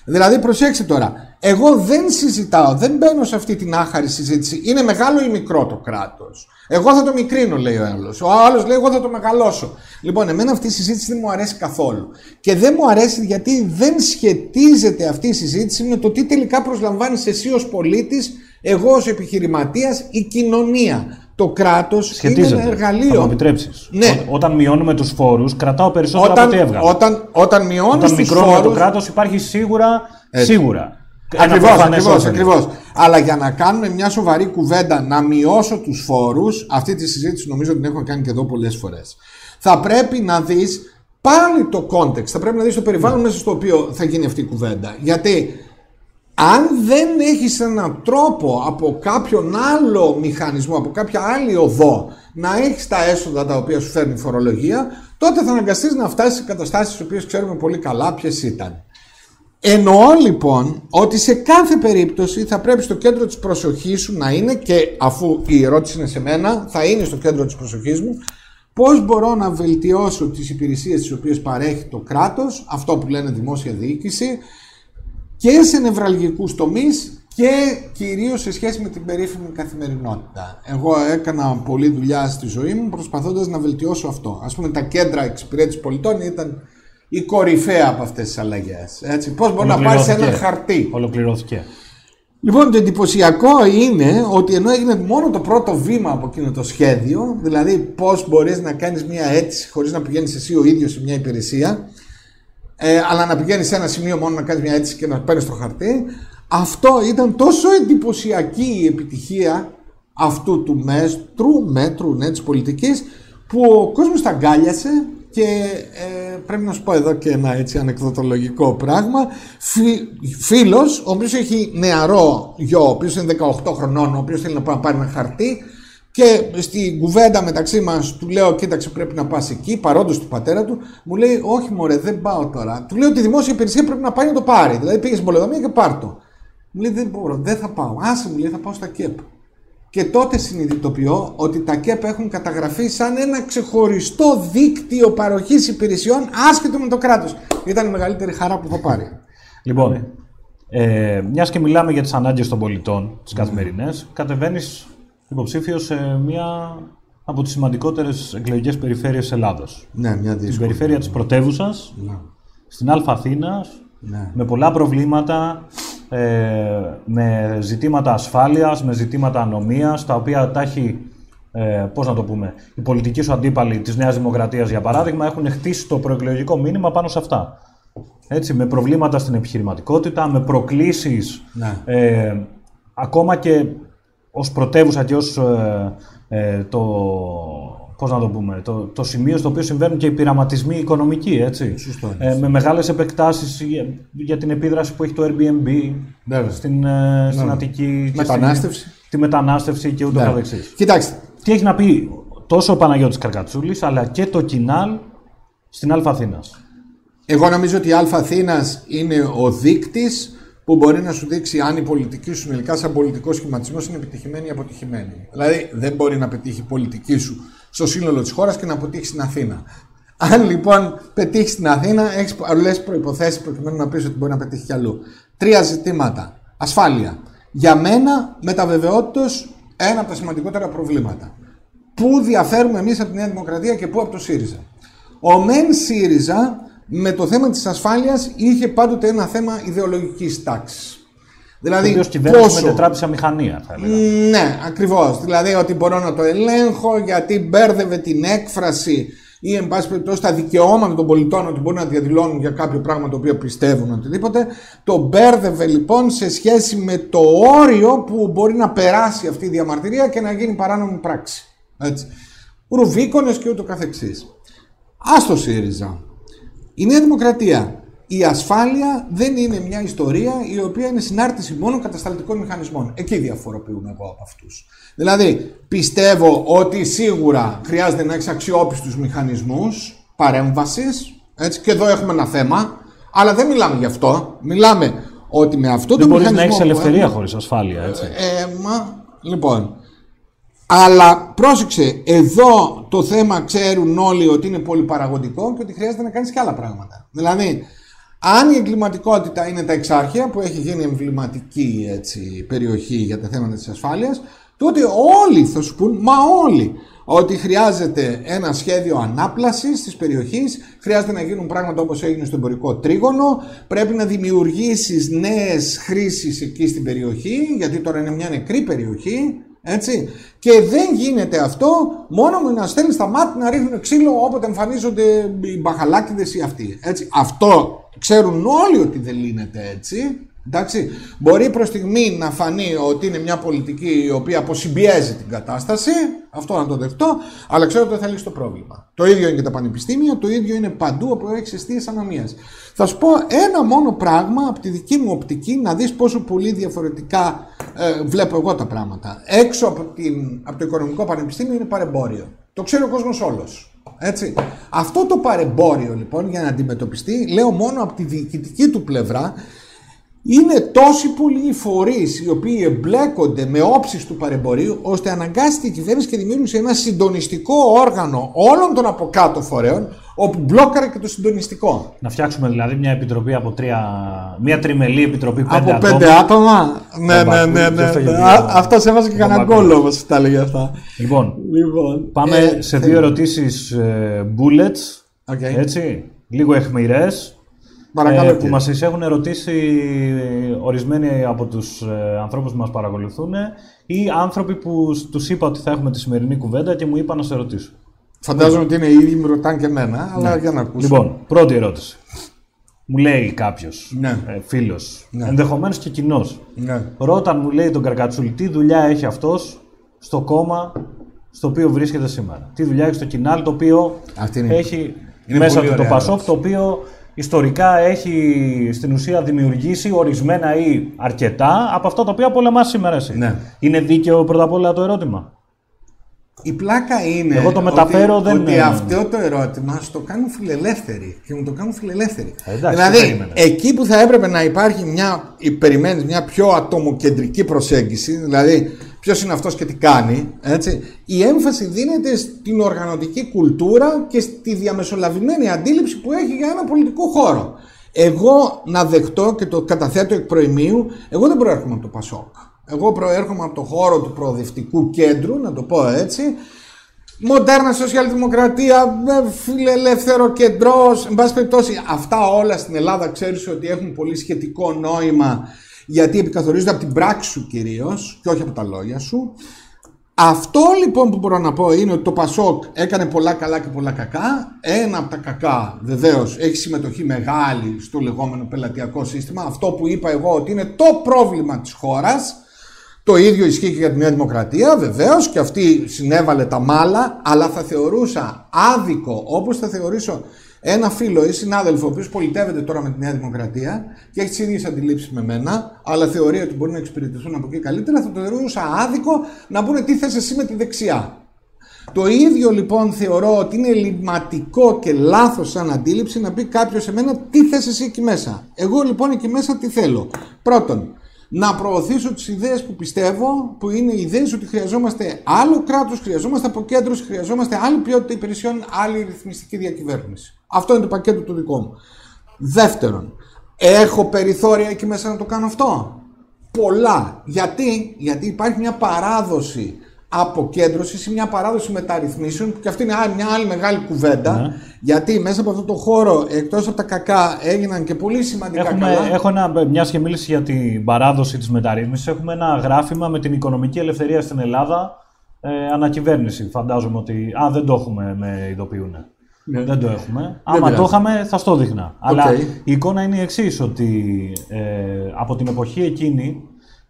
Δηλαδή προσέξτε τώρα, εγώ δεν συζητάω, δεν μπαίνω σε αυτή την άχαρη συζήτηση. Είναι μεγάλο ή μικρό το κράτος; Εγώ θα το μικρύνω, λέει ο άλλος. Ο άλλος λέει: Εγώ θα το μεγαλώσω. Λοιπόν, εμένα αυτή η συζήτηση δεν μου αρέσει καθόλου. Και δεν μου αρέσει γιατί δεν σχετίζεται αυτή η συζήτηση με το τι τελικά προσλαμβάνεις εσύ ως πολίτης, εγώ ως επιχειρηματίας, η κοινωνία. Το κράτος είναι ένα εργαλείο. Θα μου επιτρέψεις. Ναι. όταν μειώνουμε τους φόρους, κρατάω περισσότερο όταν, από ό,τι έβγαλα. Όταν, όταν μειώνεις τους φόρου. το κράτος υπάρχει σίγουρα. Σίγουρα. Ακριβώς, ακριβώς, ακριβώς. Αλλά για να κάνουμε μια σοβαρή κουβέντα, να μειώσω τους φόρους, αυτή τη συζήτηση νομίζω ότι την έχουμε κάνει και εδώ πολλές φορές. Θα πρέπει να δεις πάλι το context, θα πρέπει να δεις το περιβάλλον ναι. μέσα στο οποίο θα γίνει αυτή η κουβέντα. Γιατί αν δεν έχεις έναν τρόπο από κάποιον άλλο μηχανισμό, από κάποια άλλη οδό να έχεις τα έσοδα τα οποία σου φέρνει η φορολογία, τότε θα αναγκαστείς να φτάσεις σε καταστάσεις τις οποίες ξέρουμε πολύ καλά ποιες ήταν. Εννοώ λοιπόν ότι σε κάθε περίπτωση θα πρέπει στο κέντρο της προσοχής σου να είναι και αφού η ερώτηση είναι σε μένα θα είναι στο κέντρο της προσοχής μου πώς μπορώ να βελτιώσω τις υπηρεσίες τις οποίες παρέχει το κράτος, αυτό που λένε δημόσια διοίκηση και σε νευραλγικούς τομείς και κυρίως σε σχέση με την περίφημη καθημερινότητα. Εγώ έκανα πολλή δουλειά στη ζωή μου προσπαθώντας να βελτιώσω αυτό. Ας πούμε τα κέντρα εξυπηρέτησης πολιτών ήταν η κορυφαία από αυτές τις αλλαγές. Έτσι. Πώς μπορεί να πάρεις ένα χαρτί. Ολοκληρώθηκε. Λοιπόν, το εντυπωσιακό είναι ότι ενώ έγινε μόνο το πρώτο βήμα από εκείνο το σχέδιο, δηλαδή πώς μπορείς να κάνεις μια αίτηση χωρίς να πηγαίνεις εσύ ο ίδιος σε μια υπηρεσία, ε, αλλά να πηγαίνεις σε ένα σημείο μόνο να κάνεις μια αίτηση και να παίρνεις το χαρτί, αυτό ήταν τόσο εντυπωσιακή η επιτυχία αυτού του μέτρου, μέτρου ναι, της πολιτικής, που ο κόσμος τα αγκάλιασε και ε, πρέπει να σου πω εδώ και ένα έτσι ανεκδοτολογικό πράγμα. Φι, φίλος, ο οποίος έχει νεαρό γιο, ο οποίος είναι 18 χρονών, ο οποίος θέλει να πάρει ένα χαρτί και στην κουβέντα μεταξύ μας του λέω: Κοίταξε, πρέπει να πας εκεί, παρόντος του πατέρα του, μου λέει: Όχι, μωρέ, δεν πάω τώρα. Του λέω ότι η δημόσια υπηρεσία πρέπει να πάει να το πάρει. Δηλαδή πήγες στην πολεοδομία και πάρ το. Μου λέει: Δεν μπορώ, δεν θα πάω. Άσε μου λέει: Θα πάω στα ΚΕΠ. Και τότε συνειδητοποιώ ότι τα ΚΕΠ έχουν καταγραφεί σαν ένα ξεχωριστό δίκτυο παροχής υπηρεσιών άσχετο με το κράτος. Ήταν η μεγαλύτερη χαρά που θα πάρει. Λοιπόν, ε, μιας και μιλάμε για τις ανάγκες των πολιτών, τις καθημερινές, κατεβαίνεις υποψήφιος σε μία από τις σημαντικότερες εκλογικές περιφέρειες Ελλάδος. Ναι, μια Την περιφέρεια της πρωτεύουσας, ναι. στην Α Αθήνας, ναι. με πολλά προβλήματα, ε, με ζητήματα ασφάλειας, με ζητήματα ανομίας, τα οποία τα έχει, ε, πώς να το πούμε, οι πολιτικοί σου αντίπαλοι της Νέας Δημοκρατίας, για παράδειγμα, έχουν χτίσει το προεκλογικό μήνυμα πάνω σε αυτά. Έτσι, με προβλήματα στην επιχειρηματικότητα, με προκλήσεις, ναι. ε, ακόμα και ως πρωτεύουσα και ως ε, ε, το, πώς να το πούμε, το, το σημείο στο οποίο συμβαίνουν και οι πειραματισμοί οικονομικοί, έτσι. Ε, με μεγάλες επεκτάσεις για, την επίδραση που έχει το Airbnb στην, ε, στην Αττική. Μετανάστευση. τη μετανάστευση και ούτω ναι. καθεξής. Κοιτάξτε. Τι έχει να πει τόσο ο Παναγιώτης Καρκατσούλης, αλλά και το Κινάλ στην Α Αθήνας. Εγώ νομίζω ότι η Α Αθήνας είναι ο δείκτης που μπορεί να σου δείξει αν η πολιτική σου τελικά σαν πολιτικό σχηματισμός είναι επιτυχημένη ή αποτυχημένη. Δηλαδή δεν μπορεί να πετύχει η πολιτική σου στο σύνολο της χώρας και να αποτύχει στην Αθήνα. Αν λοιπόν πετύχει στην Αθήνα, έχεις πολλέ προποθέσει προκειμένου να πεις ότι μπορεί να πετύχει κι αλλού. Τρία ζητήματα. Ασφάλεια. Για μένα, μεταβεβαιότητος, ένα από τα σημαντικότερα προβλήματα. Πού διαφέρουμε εμείς από τη Νέα Δημοκρατία και πού από το ΣΥΡΙΖΑ. Ο ΜΕΝ ΣΥΡΙΖΑ με το θέμα της ασφάλειας είχε πάντοτε ένα θέμα ιδεολογικής τάξης. Δηλαδή, το πόσο... μετετράπησε μηχανία, θα έλεγα. Ναι, ακριβώς. Δηλαδή ότι μπορώ να το ελέγχω γιατί μπέρδευε την έκφραση ή εν πάση περιπτώσει τα δικαιώματα των πολιτών ότι μπορούν να διαδηλώνουν για κάποιο πράγμα το οποίο πιστεύουν οτιδήποτε. Το μπέρδευε λοιπόν σε σχέση με το όριο που μπορεί να περάσει αυτή η διαμαρτυρία και να γίνει παράνομη πράξη. Έτσι. Ρουβίκονες και ούτω καθεξής. Άστο ΣΥΡΙΖΑ. Η Νέα Δημοκρατία. Η ασφάλεια δεν είναι μια ιστορία η οποία είναι συνάρτηση μόνο κατασταλτικών μηχανισμών. Εκεί διαφοροποιούμε εγώ από αυτούς. Δηλαδή, πιστεύω ότι σίγουρα χρειάζεται να έχει αξιόπιστους μηχανισμούς παρέμβασης. Και εδώ έχουμε ένα θέμα. Αλλά δεν μιλάμε γι' αυτό. Μιλάμε ότι με αυτό δεν το μηχανισμό. Δεν μπορείς να έχεις ελευθερία χωρίς ασφάλεια, έτσι. Ε, μα, λοιπόν, αλλά πρόσεξε, εδώ το θέμα ξέρουν όλοι ότι είναι πολύ παραγωγικό και ότι χρειάζεται να κάνεις και άλλα πράγματα. Δηλαδή, αν η εγκληματικότητα είναι τα εξάρχεια που έχει γίνει εμβληματική έτσι, περιοχή για τα θέματα της ασφάλειας, τότε όλοι θα σου πούν, μα όλοι, ότι χρειάζεται ένα σχέδιο ανάπλασης της περιοχής, χρειάζεται να γίνουν πράγματα όπως έγινε στο εμπορικό τρίγωνο, πρέπει να δημιουργήσεις νέες χρήσεις εκεί στην περιοχή, γιατί τώρα είναι μια νεκρή περιοχή, έτσι. Και δεν γίνεται αυτό μόνο με να στέλνεις στα μάτια να ρίχνουν ξύλο όποτε εμφανίζονται οι μπαχαλάκιδε ή αυτοί. Έτσι. Αυτό ξέρουν όλοι ότι δεν λύνεται έτσι. Εντάξει. Μπορεί προς στιγμή να φανεί ότι είναι μια πολιτική η οποία αποσυμπιέζει την κατάσταση, αυτό να το δεχτώ, αλλά ξέρω ότι δεν θα λύσει το πρόβλημα. Το ίδιο είναι και τα πανεπιστήμια, το ίδιο είναι παντού όπου έχει αιστείε ανομία. Θα σου πω ένα μόνο πράγμα από τη δική μου οπτική να δεις πόσο πολύ διαφορετικά ε, βλέπω εγώ τα πράγματα. Έξω από, την, από το Οικονομικό Πανεπιστήμιο είναι παρεμπόριο. Το ξέρει ο κόσμος όλος. Έτσι. Αυτό το παρεμπόριο λοιπόν για να αντιμετωπιστεί, λέω μόνο από τη διοικητική του πλευρά, είναι τόσοι πολλοί οι φορείς οι οποίοι εμπλέκονται με όψεις του παρεμπορίου, ώστε αναγκάστηκε η κυβέρνηση και δημιούργησε ένα συντονιστικό όργανο όλων των από κάτω φορέων, όπου μπλόκαρε και το συντονιστικό. Να φτιάξουμε δηλαδή μια επιτροπή από τρία. Μια τριμελή επιτροπή πέντε από άτομα. πέντε άτομα; Ναι, ναι, ναι. ναι, ναι. Αυτό έβαζε και κανένα γκολ όμω τα έλεγε αυτά. Λοιπόν, λοιπόν πάμε ε, σε δύο ερωτήσεις ε, bullets. Okay. Έτσι. Λίγο εχμηρέ. Παρακαλώ, ε, που μας έχουν ερωτήσει ορισμένοι από τους ε, ανθρώπους που μας παρακολουθούν ή άνθρωποι που τους είπα ότι θα έχουμε τη σημερινή κουβέντα και μου είπαν να σε ρωτήσω. Φαντάζομαι ότι είναι οι ίδιοι, μου ρωτάνε και εμένα, αλλά ναι. για να ακούσω. Λοιπόν, πρώτη ερώτηση. Μου λέει κάποιος ναι. ε, φίλος, ναι. ενδεχομένως και κοινός. Ναι. Ρώταν, μου λέει τον Καρκατσούλη, τι δουλειά έχει αυτός στο κόμμα στο οποίο βρίσκεται σήμερα. Τι δουλειά έχει στο κοινάλ το οποίο έχει μέσα του το Πασόκ, το οποίο ιστορικά έχει στην ουσία δημιουργήσει ορισμένα ή αρκετά από αυτά τα οποία πολεμάς σήμερα εσύ. Ναι. Είναι δίκαιο πρώτα απ' όλα το ερώτημα; Η πλάκα είναι Εγώ το μεταφέρω, ότι, δεν... ότι αυτό το ερώτημα στο κάνουν φιλελεύθεροι και μου το κάνουν φιλελεύθεροι. Ε, εντάξει, δηλαδή, εκεί που θα έπρεπε να υπάρχει μια, περιμένεις, μια πιο ατομοκεντρική προσέγγιση, δηλαδή ποιος είναι αυτός και τι κάνει, έτσι, η έμφαση δίνεται στην οργανωτική κουλτούρα και στη διαμεσολαβημένη αντίληψη που έχει για ένα πολιτικό χώρο. Εγώ να δεχτώ και το καταθέτω εκ προημίου, εγώ δεν προέρχομαι από το Πασόκ. Εγώ προέρχομαι από το χώρο του προοδευτικού κέντρου, να το πω έτσι. Μοντέρνα σοσιαλδημοκρατία, φιλελεύθερο κεντρός. Εν πάση περιπτώσει, αυτά όλα στην Ελλάδα ξέρεις ότι έχουν πολύ σχετικό νόημα γιατί επικαθορίζονται από την πράξη σου κυρίως και όχι από τα λόγια σου. Αυτό λοιπόν που μπορώ να πω είναι ότι το Πασόκ έκανε πολλά καλά και πολλά κακά. Ένα από τα κακά βεβαίως έχει συμμετοχή μεγάλη στο λεγόμενο πελατειακό σύστημα. Αυτό που είπα εγώ ότι είναι το πρόβλημα της χώρας το ίδιο ισχύει και για τη Νέα Δημοκρατία, βεβαίως, και αυτή συνέβαλε τα μάλα, αλλά θα θεωρούσα άδικο, όπως θα θεωρήσω ένα φίλο ή συνάδελφο, ο οποίος πολιτεύεται τώρα με τη Νέα Δημοκρατία και έχει τις ίδιες αντιλήψεις με μένα, αλλά θεωρεί ότι μπορεί να εξυπηρετηθούν από εκεί καλύτερα, θα το θεωρούσα άδικο να πούνε τι θες εσύ με τη δεξιά. Το ίδιο λοιπόν θεωρώ ότι είναι ελληματικό και λάθος σαν αντίληψη να πει κάποιος σε μένα τι θες εσύ εκεί μέσα. Εγώ λοιπόν εκεί μέσα τι θέλω. Πρώτον, να προωθήσω τις ιδέες που πιστεύω, που είναι οι ιδέες ότι χρειαζόμαστε άλλο κράτος, χρειαζόμαστε αποκέντρωση, χρειαζόμαστε άλλη ποιότητα υπηρεσιών, άλλη ρυθμιστική διακυβέρνηση. Αυτό είναι το πακέτο του δικό μου. Δεύτερον, έχω περιθώρια εκεί μέσα να το κάνω αυτό. Πολλά. Γιατί, Γιατί υπάρχει μια παράδοση αποκέντρωσης ή μια παράδοση μεταρρυθμίσεων, που και αυτή είναι μια άλλη μεγάλη κουβέντα. Ναι. Γιατί μέσα από αυτό το χώρο, εκτός από τα κακά, έγιναν και πολύ σημαντικά έχουμε, καλά. Έχω ένα, μια και μίληση για την παράδοση της μεταρρύθμισης. Έχουμε ένα γράφημα με την οικονομική ελευθερία στην Ελλάδα. Ε, ανακυβέρνηση. Φαντάζομαι ότι. Α, δεν το έχουμε, με ειδοποιούν. Ναι. Δεν το έχουμε. Άμα το είχαμε, θα στο δείχνα. Αλλά η εικόνα είναι η εξής, ότι ε, από την εποχή εκείνη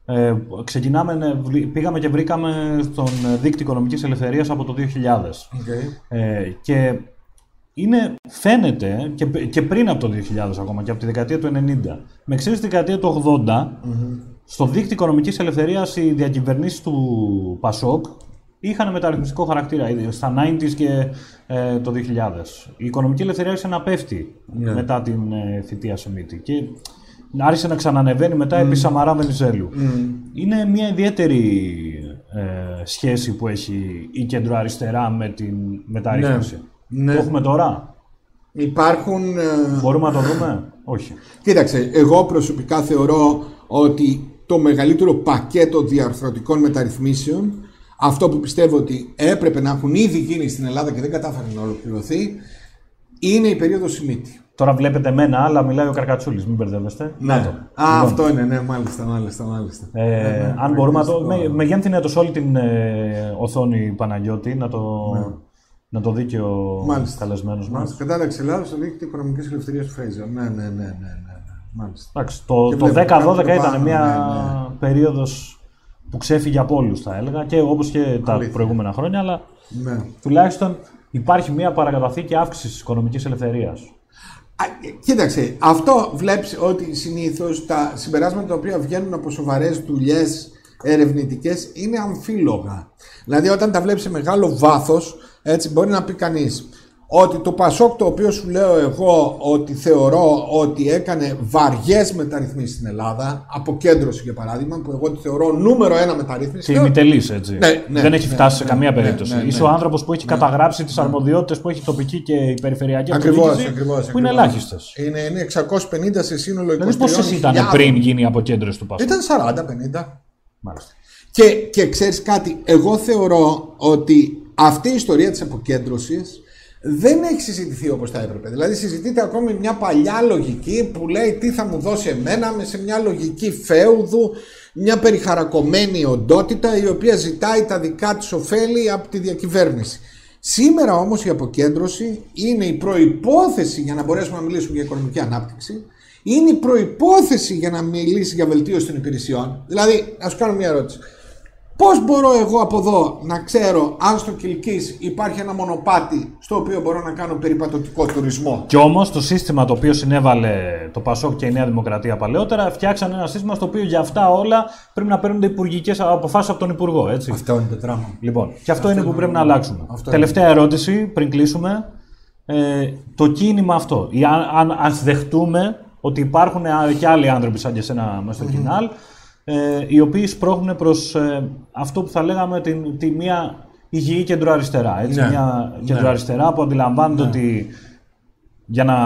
ε, ξεκινάμε, πήγαμε και βρήκαμε στον δίκτυο οικονομικής ελευθερίας από το 2000. Okay. Ε, και είναι, φαίνεται και, και πριν από το 2000 ακόμα και από τη δεκαετία του 90 με εξαίρεση τη δεκαετία του 80 mm στο δίκτυο οικονομικής ελευθερίας οι διακυβερνήσεις του ΠΑΣΟΚ είχαν μεταρρυθμιστικό χαρακτήρα στα 90s και ε, το 2000. Η οικονομική ελευθερία άρχισε να πέφτει ναι. μετά την ε, θητεία Σεμίτη. Και άρχισε να ξανανεβαίνει μετά mm. επί Σαμαρά Βενιζέλου. Είναι μια ιδιαίτερη ε, σχέση που έχει η κεντροαριστερά με την μεταρρύθμιση. Ναι. Το έχουμε τώρα; Υπάρχουν... Ε, Μπορούμε να το δούμε; Όχι. Κοίταξε, εγώ προσωπικά θεωρώ ότι το μεγαλύτερο πακέτο διαρθρωτικών μεταρρυθμίσεων αυτό που πιστεύω ότι έπρεπε να έχουν ήδη γίνει στην Ελλάδα και δεν κατάφερε να ολοκληρωθεί είναι η περίοδος Σιμίτη. Τώρα βλέπετε εμένα, αλλά μιλάει ο Καρκατσούλης, μην μπερδεύεστε. Ναι. Α, λοιπόν. αυτό είναι, ναι, μάλιστα, μάλιστα. μάλιστα. Ε, ναι, ναι, αν μπορούμε να το. Με, μεγένθυνε το σε όλη την ε, οθόνη Παναγιώτη, να το, ναι. να το δει και ο καλεσμένος μας. Κατάληξη Ελλάδα στο δίκτυο οικονομική ελευθερία του Φρέιζερ. Ναι, ναι, ναι, ναι. ναι, Μάλιστα. Εντάξει, το, το 10-12 ήταν μια ναι, ναι. περίοδος που ξέφυγε από όλους, θα έλεγα, και όπως και τα προηγούμενα χρόνια, αλλά ναι. τουλάχιστον υπάρχει μια παρακαταθήκη αύξησης τη οικονομικής ελευθερίας. Κοίταξε, αυτό βλέπεις ότι συνήθως τα συμπεράσματα τα οποία βγαίνουν από σοβαρές δουλειές ερευνητικές είναι αμφίλογα. Δηλαδή όταν τα βλέπεις σε μεγάλο βάθος, έτσι μπορεί να πει κανείς ότι το Πασόκ το οποίο σου λέω εγώ ότι θεωρώ ότι έκανε βαριές μεταρρυθμίσεις στην Ελλάδα, αποκέντρωση για παράδειγμα, που εγώ τη θεωρώ νούμερο ένα μεταρρύθμιση. Και ημιτελής έτσι. Ναι, ναι, Δεν έχει ναι, φτάσει σε καμία ναι, περίπτωση. Ναι, Είσαι ο άνθρωπος που έχει καταγράψει τις αρμοδιότητες που έχει τοπική και η περιφερειακή ακριβώς, ακριβώς, που είναι ελάχιστες. Είναι, είναι 650 σε σύνολο 23 Δηλαδή πόσες ήταν πριν γίνει η αποκέντρωση του Πασόκ; Ήταν 40-50. Μάλιστα. Και, και ξέρεις κάτι, εγώ θεωρώ ότι αυτή η ιστορία της αποκέντρωσης δεν έχει συζητηθεί όπως θα έπρεπε. Δηλαδή συζητείται ακόμη μια παλιά λογική που λέει τι θα μου δώσει εμένα με σε μια λογική φέουδου, μια περιχαρακωμένη οντότητα η οποία ζητάει τα δικά της ωφέλη από τη διακυβέρνηση. Σήμερα όμως η αποκέντρωση είναι η προϋπόθεση για να μπορέσουμε να μιλήσουμε για οικονομική ανάπτυξη, είναι η προϋπόθεση για να μιλήσει για βελτίωση των υπηρεσιών. Δηλαδή, ας κάνω μια ερώτηση. Πώς μπορώ εγώ από εδώ να ξέρω αν στο Κιλκή υπάρχει ένα μονοπάτι στο οποίο μπορώ να κάνω περιπατωτικό τουρισμό; Κι όμως το σύστημα το οποίο συνέβαλε το Πασόκ και η Νέα Δημοκρατία παλαιότερα φτιάξαν ένα σύστημα στο οποίο για αυτά όλα πρέπει να παίρνουν υπουργικές αποφάσεις από τον Υπουργό. Έτσι. Αυτό είναι το τράμα. Λοιπόν, και αυτό, είναι που πρέπει να αλλάξουμε. Τελευταία ερώτηση πριν κλείσουμε. Ε, το κίνημα αυτό. αν, αν δεχτούμε ότι υπάρχουν και άλλοι άνθρωποι σαν και εσένα μέσα στο κοινάλ, ε, οι οποίοι σπρώχνουν προς ε, αυτό που θα λέγαμε την, τη μία υγιή κεντροαριστερά. Έτσι, ναι. Μια ναι. κεντροαριστερά που αντιλαμβάνεται ναι. ότι για να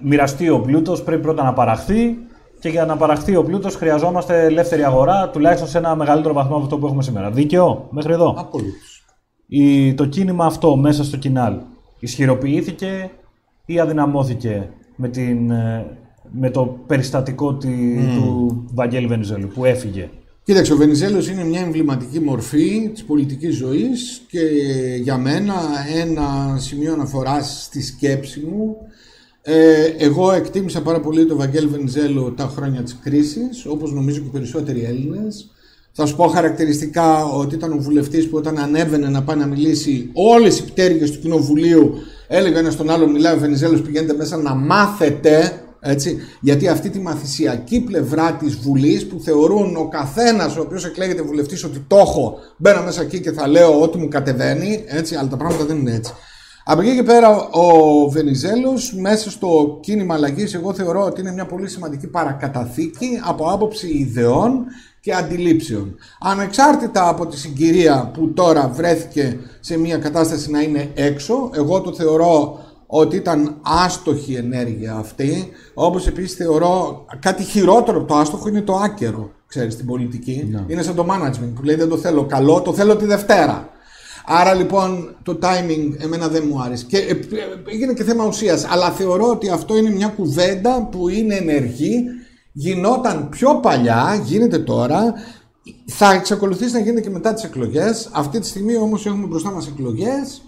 μοιραστεί ο πλούτος πρέπει πρώτα να παραχθεί και για να παραχθεί ο πλούτος χρειαζόμαστε ελεύθερη αγορά τουλάχιστον σε ένα μεγαλύτερο βαθμό από αυτό που έχουμε σήμερα. Δίκαιο μέχρι εδώ. Απολύτως. το κίνημα αυτό μέσα στο κοινάλ ισχυροποιήθηκε ή αδυναμώθηκε με την ε, με το περιστατικό mm. του Βαγγέλη Βενιζέλου που έφυγε. Κοίταξε, ο Βενιζέλος είναι μια εμβληματική μορφή της πολιτικής ζωής και για μένα ένα σημείο αναφοράς στη σκέψη μου. Ε, εγώ εκτίμησα πάρα πολύ τον Βαγγέλη Βενιζέλο τα χρόνια της κρίσης, όπως νομίζω και οι περισσότεροι Έλληνες. Θα σου πω χαρακτηριστικά ότι ήταν ο βουλευτής που όταν ανέβαινε να πάει να μιλήσει όλες οι πτέρυγες του Κοινοβουλίου έλεγε ένα στον άλλο, μιλάει ο Βενιζέλος, πηγαίνετε μέσα να μάθετε. Έτσι, γιατί αυτή τη μαθησιακή πλευρά της Βουλής που θεωρούν ο καθένας ο οποίος εκλέγεται βουλευτής ότι το έχω, μπαίνω μέσα εκεί και θα λέω ό,τι μου κατεβαίνει, έτσι, αλλά τα πράγματα δεν είναι έτσι. Από εκεί και πέρα ο Βενιζέλος μέσα στο κίνημα αλλαγής εγώ θεωρώ ότι είναι μια πολύ σημαντική παρακαταθήκη από άποψη ιδεών και αντιλήψεων. Ανεξάρτητα από τη συγκυρία που τώρα βρέθηκε σε μια κατάσταση να είναι έξω, εγώ το θεωρώ ότι ήταν άστοχη ενέργεια αυτή, όπως επίσης θεωρώ κάτι χειρότερο από το άστοχο είναι το άκερο, ξέρεις, στην πολιτική. Ναι. Είναι σαν το management που λέει δεν το θέλω καλό, το θέλω τη Δευτέρα. Άρα λοιπόν το timing εμένα δεν μου άρεσε. Και ε, ε, έγινε και θέμα ουσίας, αλλά θεωρώ ότι αυτό είναι μια κουβέντα που είναι ενεργή γινόταν πιο παλιά, γίνεται τώρα, θα εξακολουθήσει να γίνεται και μετά τις εκλογές. Αυτή τη στιγμή όμως έχουμε μπροστά μας εκλογές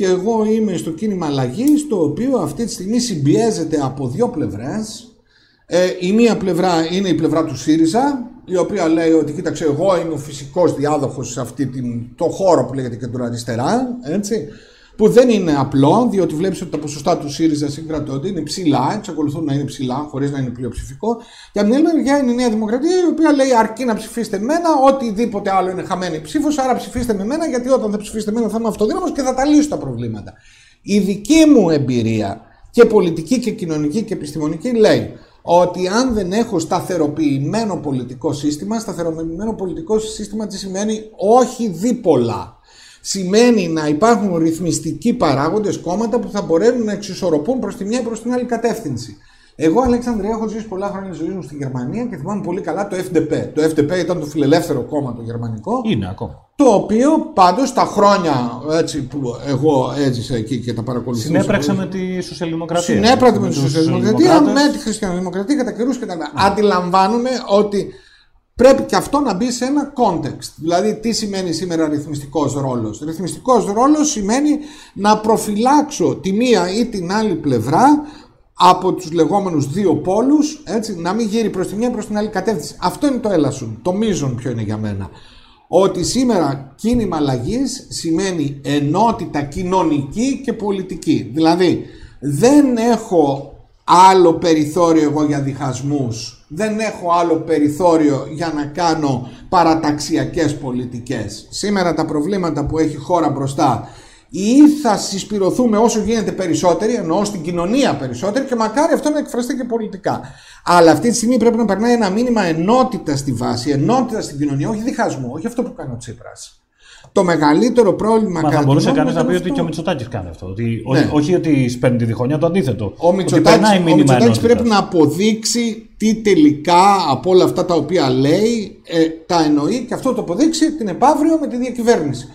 και εγώ είμαι στο κίνημα αλλαγής, το οποίο αυτή τη στιγμή συμπιέζεται από δύο πλευρές. Ε, η μία πλευρά είναι η πλευρά του ΣΥΡΙΖΑ, η οποία λέει ότι κοίταξε εγώ είμαι ο φυσικός διάδοχος σε αυτή την, το χώρο που λέγεται κεντροαριστερά, έτσι που δεν είναι απλό, διότι βλέπεις ότι τα ποσοστά του ΣΥΡΙΖΑ συγκρατώνται, είναι ψηλά, εξακολουθούν να είναι ψηλά, χωρίς να είναι πλειοψηφικό. Και από την άλλη μεριά είναι η Νέα Δημοκρατία, η οποία λέει αρκεί να ψηφίσετε μένα, οτιδήποτε άλλο είναι χαμένη ψήφος, άρα ψηφίστε με μένα, γιατί όταν θα ψηφίσετε μένα θα είμαι αυτοδύναμος και θα τα λύσω τα προβλήματα. Η δική μου εμπειρία και πολιτική και κοινωνική και επιστημονική λέει ότι αν δεν έχω σταθεροποιημένο πολιτικό σύστημα, σταθεροποιημένο πολιτικό σύστημα τι σημαίνει όχι δίπολα σημαίνει να υπάρχουν ρυθμιστικοί παράγοντες κόμματα που θα μπορέσουν να εξισορροπούν προς τη μια ή προς την άλλη κατεύθυνση. Εγώ, Αλέξανδρε, έχω ζήσει πολλά χρόνια ζωής μου στη Γερμανία και θυμάμαι πολύ καλά το FDP. Το FDP ήταν το φιλελεύθερο κόμμα το γερμανικό. Είναι ακόμα. Το οποίο πάντως τα χρόνια έτσι, που εγώ έζησα εκεί και τα παρακολουθούσα. Συνέπραξε με τη Σοσιαλδημοκρατία. Συνέπραξε με, τη Σοσιαλδημοκρατία, με τη Χριστιανοδημοκρατία κατά καιρούς και τα Αντιλαμβάνομαι ότι πρέπει και αυτό να μπει σε ένα context. Δηλαδή, τι σημαίνει σήμερα ρυθμιστικός ρόλος. Ρυθμιστικός ρόλος σημαίνει να προφυλάξω τη μία ή την άλλη πλευρά από τους λεγόμενους δύο πόλους, έτσι, να μην γύρει προς τη μία προς την άλλη κατεύθυνση. Αυτό είναι το έλασον, το μείζον ποιο είναι για μένα. Ότι σήμερα κίνημα αλλαγής σημαίνει ενότητα κοινωνική και πολιτική. Δηλαδή, δεν έχω άλλο περιθώριο εγώ για διχασμούς, δεν έχω άλλο περιθώριο για να κάνω παραταξιακές πολιτικές. Σήμερα τα προβλήματα που έχει χώρα μπροστά ή θα συσπηρωθούμε όσο γίνεται περισσότεροι, εννοώ στην κοινωνία περισσότεροι και μακάρι αυτό να εκφραστεί και πολιτικά. Αλλά αυτή τη στιγμή πρέπει να περνάει ένα μήνυμα ενότητα στη βάση, ενότητα στην κοινωνία, όχι διχασμό, όχι αυτό που κάνει ο Τσίπρας. Το μεγαλύτερο πρόβλημα Μα θα μπορούσε κανείς να πει ότι και ο Μητσοτάκης κάνει αυτό. Ότι, ναι. όχι, ότι σπέρνει τη διχονιά, το αντίθετο. Ο Μητσοτάκη πρέπει να αποδείξει τι τελικά από όλα αυτά τα οποία λέει ε, τα εννοεί και αυτό το αποδείξει την επαύριο με τη διακυβέρνηση.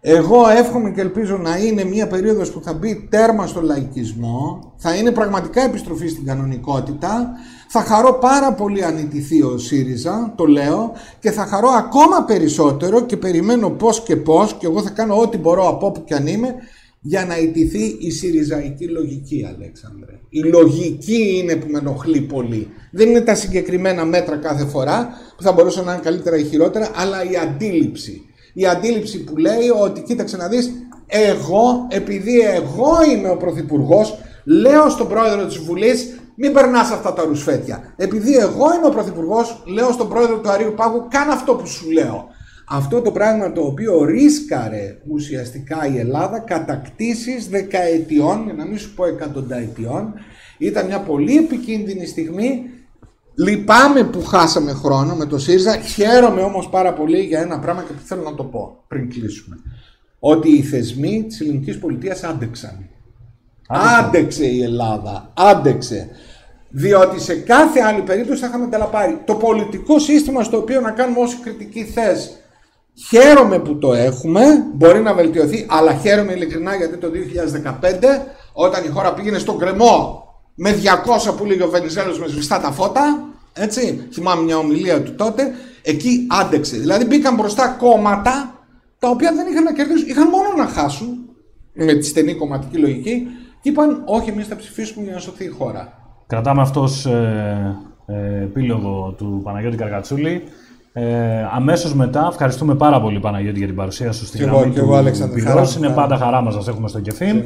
Εγώ εύχομαι και ελπίζω να είναι μια περίοδος που θα μπει τέρμα στο λαϊκισμό, θα είναι πραγματικά επιστροφή στην κανονικότητα, θα χαρώ πάρα πολύ αν ιτηθεί ο ΣΥΡΙΖΑ, το λέω, και θα χαρώ ακόμα περισσότερο και περιμένω πώς και πώς και εγώ θα κάνω ό,τι μπορώ από όπου και αν είμαι για να ιτηθεί η ΣΥΡΙΖΑϊκή λογική, Αλέξανδρε. Η λογική είναι που με ενοχλεί πολύ. Δεν είναι τα συγκεκριμένα μέτρα κάθε φορά που θα μπορούσαν να είναι καλύτερα ή χειρότερα, αλλά η αντίληψη. Η αντίληψη που λέει ότι κοίταξε να δεις, εγώ, επειδή εγώ είμαι ο Πρωθυπουργός, λέω στον πρόεδρο της Βουλής μην περνάς αυτά τα ρουσφέτια. Επειδή εγώ είμαι ο Πρωθυπουργός, λέω στον πρόεδρο του Αρίου Πάγου, κάνε αυτό που σου λέω. Αυτό το πράγμα το οποίο ρίσκαρε ουσιαστικά η Ελλάδα κατακτήσεις δεκαετιών, για να μην σου πω εκατονταετιών, ήταν μια πολύ επικίνδυνη στιγμή. Λυπάμαι που χάσαμε χρόνο με το ΣΥΡΙΖΑ, χαίρομαι όμως πάρα πολύ για ένα πράγμα και θέλω να το πω πριν κλείσουμε. Ότι οι θεσμοί της ελληνικής πολιτείας άντεξαν. Άντεξε η Ελλάδα. Άντεξε. Διότι σε κάθε άλλη περίπτωση θα είχαμε τελαπάρει. Το πολιτικό σύστημα στο οποίο να κάνουμε όση κριτική θες χαίρομαι που το έχουμε, μπορεί να βελτιωθεί, αλλά χαίρομαι ειλικρινά γιατί το 2015 όταν η χώρα πήγαινε στον κρεμό με 200 που λέγει ο Βενιζέλος με σβηστά τα φώτα, έτσι, θυμάμαι μια ομιλία του τότε, εκεί άντεξε. Δηλαδή μπήκαν μπροστά κόμματα τα οποία δεν είχαν να κερδίσουν, είχαν μόνο να χάσουν με τη στενή κομματική λογική και είπαν, όχι, εμείς θα ψηφίσουμε για να σωθεί η χώρα. Κρατάμε αυτός ε, ε, επίλογο του Παναγιώτη Καρκατσούλη. Ε, Αμέσως μετά, ευχαριστούμε πάρα πολύ Παναγιώτη για την παρουσία σου στην γραμμή του Πυρός. Είναι πάντα χαρά μας να έχουμε στο κεφίν.